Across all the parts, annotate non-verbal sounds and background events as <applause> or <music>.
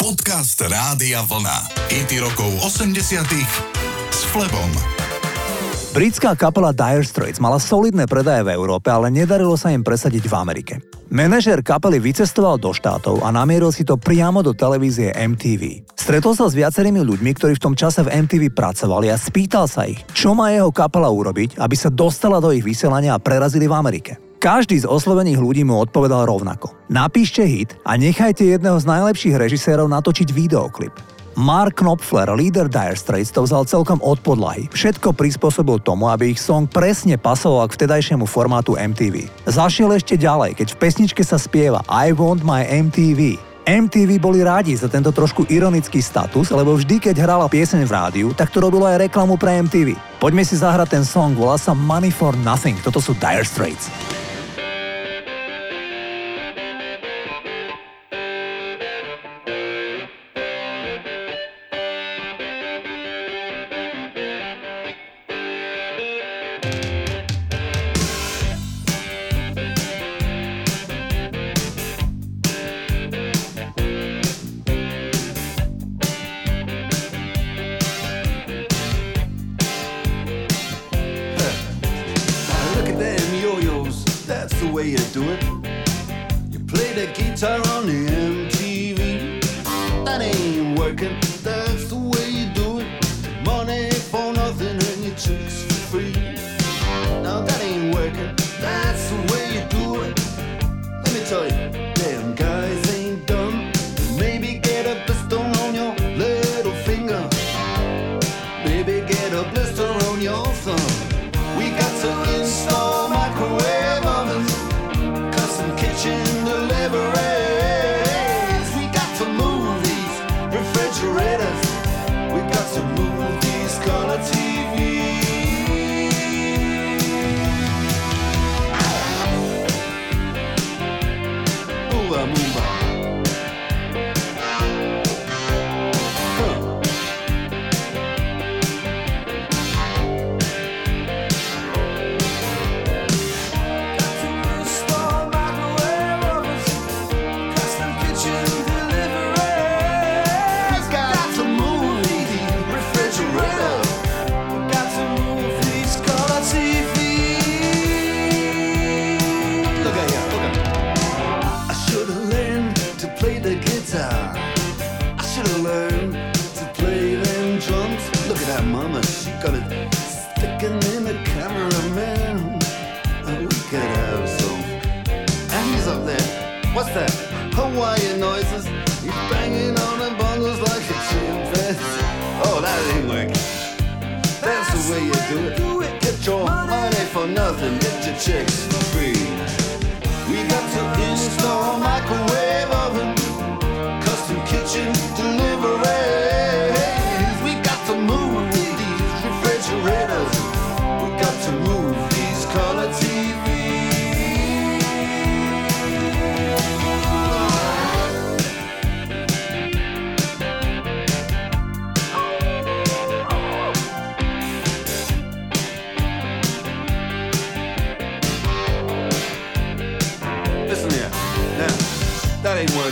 Podcast Rádia Vlna. IT rokov 80 s Flebom. Britská kapela Dire Straits mala solidné predaje v Európe, ale nedarilo sa im presadiť v Amerike. Manažer kapely vycestoval do štátov a namieril si to priamo do televízie MTV. Stretol sa s viacerými ľuďmi, ktorí v tom čase v MTV pracovali a spýtal sa ich, čo má jeho kapela urobiť, aby sa dostala do ich vysielania a prerazili v Amerike. Každý z oslovených ľudí mu odpovedal rovnako. Napíšte hit a nechajte jedného z najlepších režisérov natočiť videoklip. Mark Knopfler, líder Dire Straits, to vzal celkom od podlahy. Všetko prispôsobil tomu, aby ich song presne pasoval k vtedajšiemu formátu MTV. Zašiel ešte ďalej, keď v pesničke sa spieva I want my MTV. MTV boli rádi za tento trošku ironický status, lebo vždy, keď hrala pieseň v rádiu, tak to robilo aj reklamu pre MTV. Poďme si zahrať ten song, volá sa Money for Nothing, toto sú Dire Straits. What's that? Hawaiian noises. He's banging on the bongos like a chimpanzee. Oh, that ain't working. That's the way you do it. Get your money for nothing. Get your chicks for free. We got to install microwave.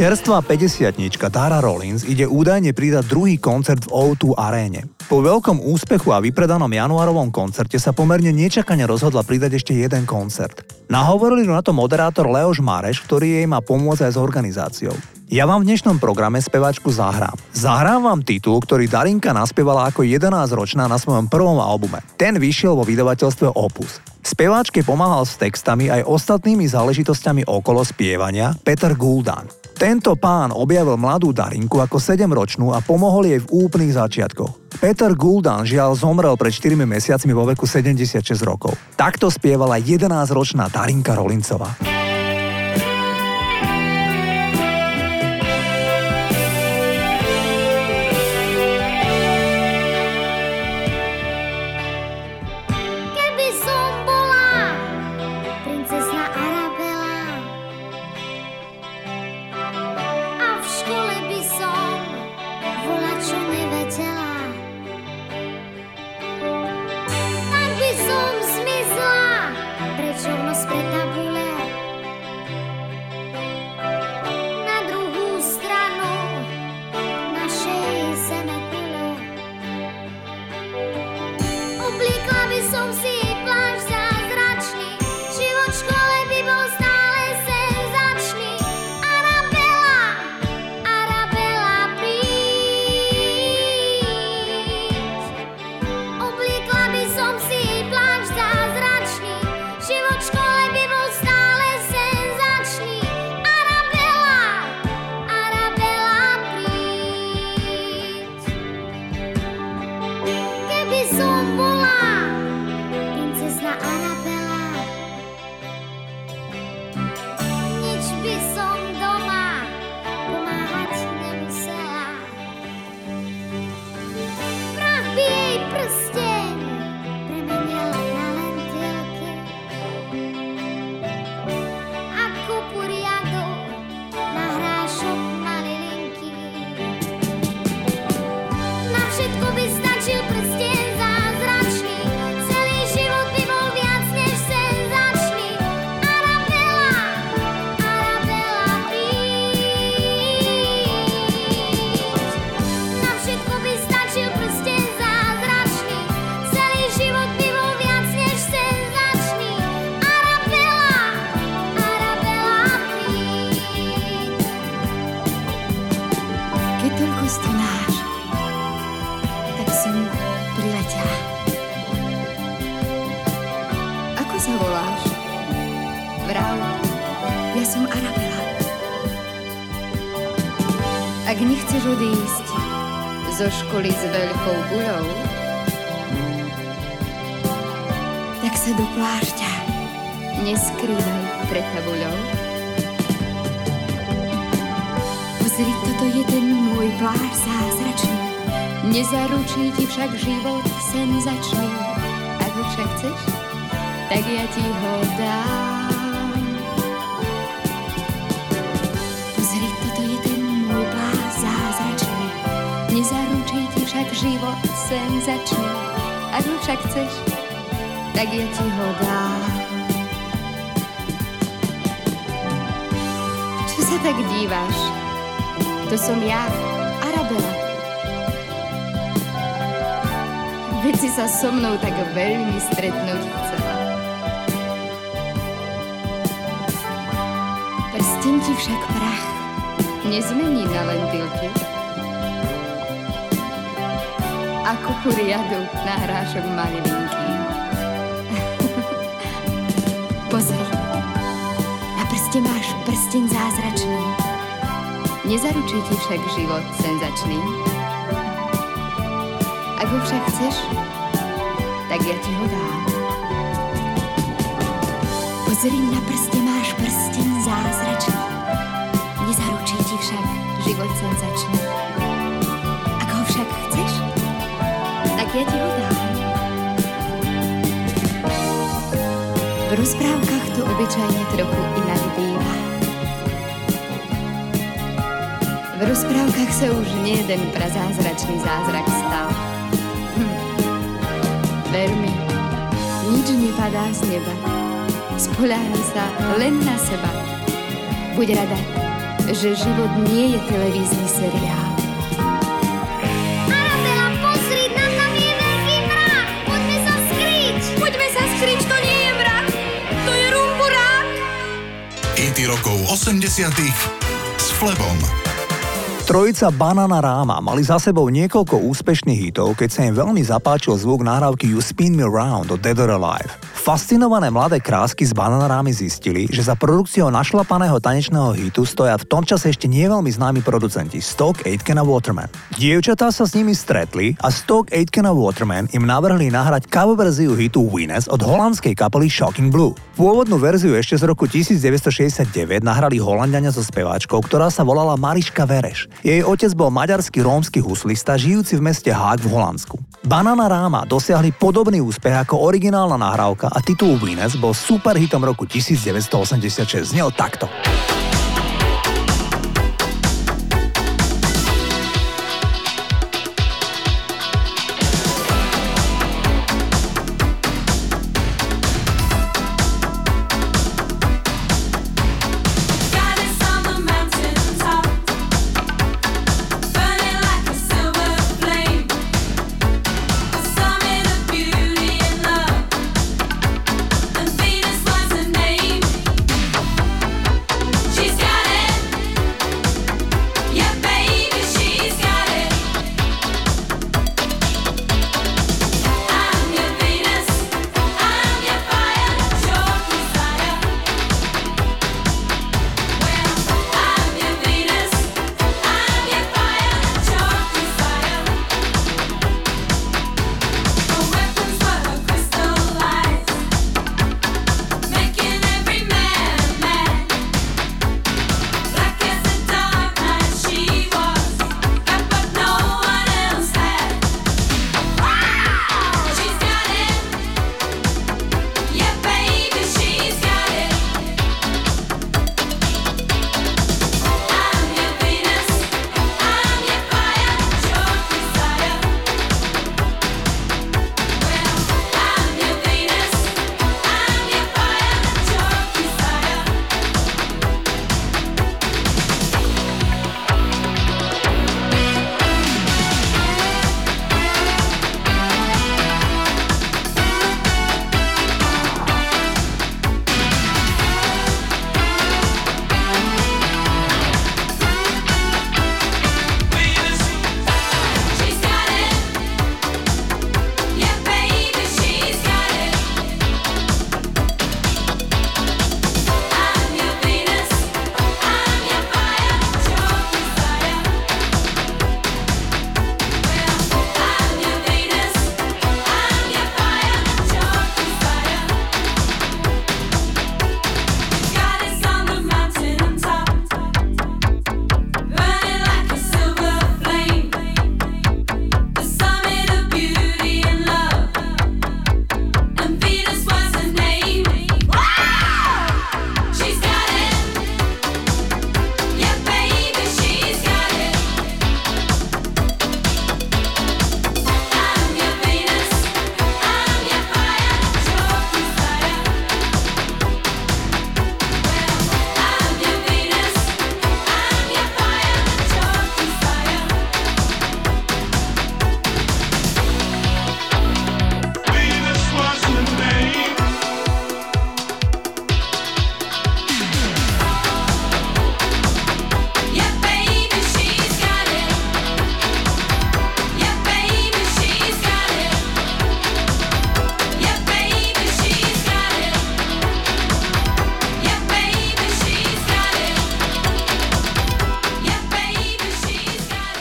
Čerstvá 50 Tara Rollins ide údajne pridať druhý koncert v O2 aréne. Po veľkom úspechu a vypredanom januárovom koncerte sa pomerne nečakane rozhodla pridať ešte jeden koncert. Nahovorili na to moderátor Leoš Mareš, ktorý jej má pomôcť aj s organizáciou. Ja vám v dnešnom programe speváčku zahrám. Zahrám vám titul, ktorý Darinka naspievala ako 11-ročná na svojom prvom albume. Ten vyšiel vo vydavateľstve Opus. Speváčke pomáhal s textami aj ostatnými záležitosťami okolo spievania Peter Guldan. Tento pán objavil mladú Darinku ako 7-ročnú a pomohol jej v úplných začiatkoch. Peter Guldan žiaľ zomrel pred 4 mesiacmi vo veku 76 rokov. Takto spievala 11-ročná Darinka Rolincová. Zo školy s veľkou gulou, tak sa do plášťa neskrývaj pred tabuľou. Pozri, toto je ten môj plášť zázračný, nezaručí ti však život senzačný. Ak ho však chceš, tak ja ti ho dám. Však život senzačný. Ak ho však chceš, tak ja ti ho dám. Čo sa tak díváš? To som ja, Arabela. Veď si sa so mnou tak veľmi stretnúť chcela. Prsten ti však prach nezmení na lentilky. Ako kuriadu na hrášok malilinky. <laughs> Pozri, na prste máš prsteň zázračný. Nezaručí ti však život senzačný. Ak ho však chceš, tak ja ti ho dám. Pozri, na prste máš prsteň zázračný. Nezaručí ti však život senzačný. V rozprávkach to obyčajne trochu inak býva. V rozprávkach sa už nie jeden prazázračný zázrak stal. Hm. Ver mi, nič nepadá z neba. Spoláhni sa len na seba. Buď rada, že život nie je televízny seriál 80 s Flebom. Trojica Banana Rama mali za sebou niekoľko úspešných hitov, keď sa im veľmi zapáčil zvuk nahrávky You Spin Me Round od Dead or Alive. Fascinované mladé krásky s bananámi zistili, že za produkciou našlapaného tanečného hitu stoja v tom čase ešte nie veľmi známi producenti Stock, Aitken a Waterman. Dievčatá sa s nimi stretli a Stock, Aitken a Waterman im navrhli nahrať cover verziu hitu Winners od holandskej kapely Shocking Blue. Pôvodnú verziu ešte z roku 1969 nahrali Holandiania so speváčkou, ktorá sa volala Mariška Vereš. Jej otec bol maďarský rómsky huslista žijúci v meste Haag v Holandsku. Banana Ráma dosiahli podobný úspech ako originálna nahrávka a titul Winners bol superhitom roku 1986. Znel takto.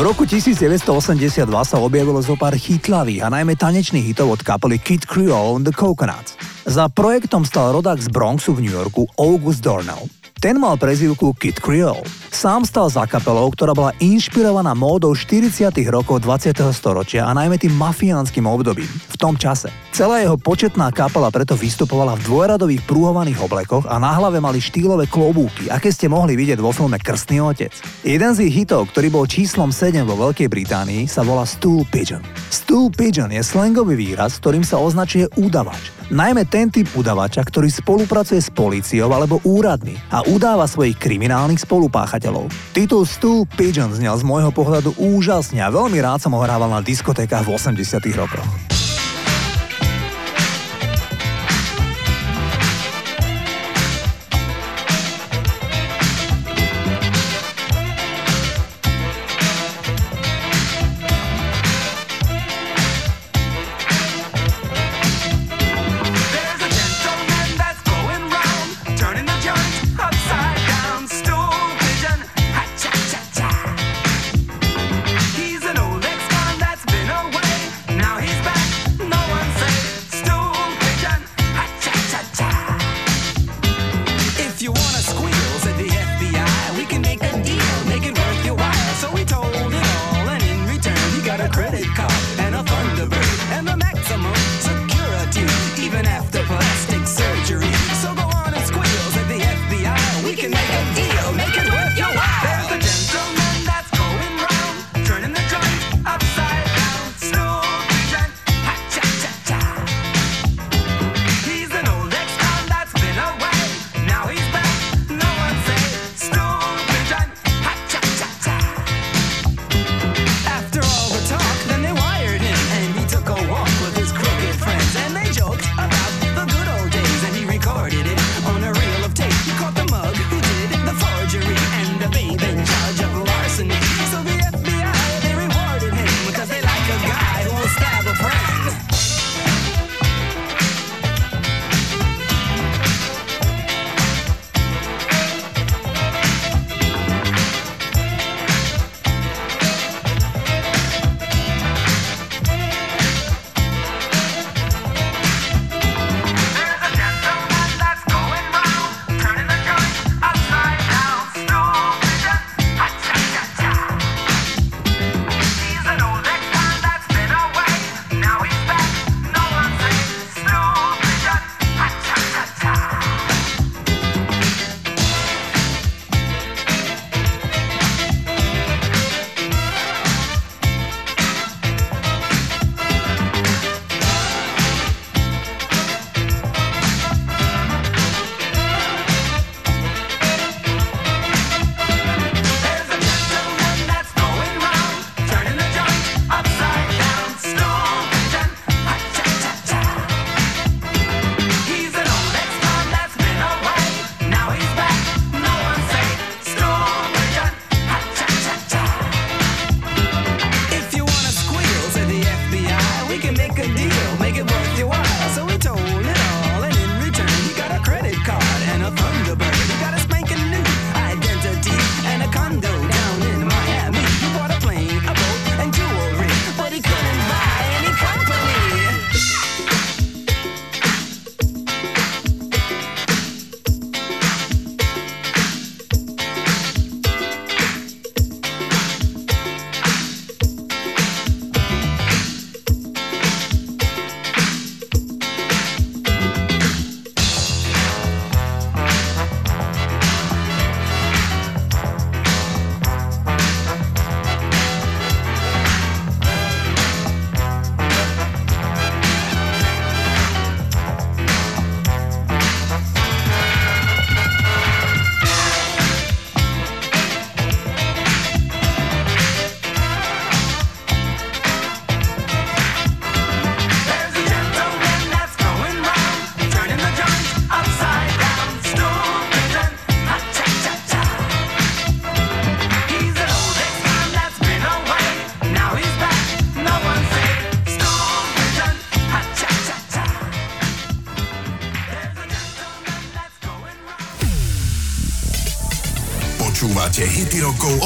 V roku 1982 sa objavilo zo pár chytlavých a najmä tanečných hitov od kapely Kid Creole and the Coconuts. Za projektom stal rodák z Bronxu v New Yorku August Dornell. Ten mal prezývku Kid Creole. Sám stal za kapelou, ktorá bola inšpirovaná módou 40. rokov 20. storočia a najmä tým mafiánskym obdobím v tom čase. Celá jeho početná kapela preto vystupovala v dvojradových prúhovaných oblekoch a na hlave mali štýlové klobúky, aké ste mohli vidieť vo filme Krstný otec. Jeden z ich hitov, ktorý bol číslom 7 vo Veľkej Británii, sa volá Stool Pigeon. Stool Pigeon je slangový výraz, ktorým sa označuje údavač. Najmä ten typ udavača, ktorý spolupracuje s políciou alebo úradmi a udáva svojich kriminálnych spolupáchateľov. Titul Stool Pigeon znel z môjho pohľadu úžasne a veľmi rád som ho hrával na diskotékach v 80 rokoch.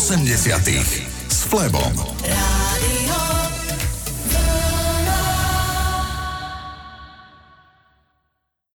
80 s Flebom.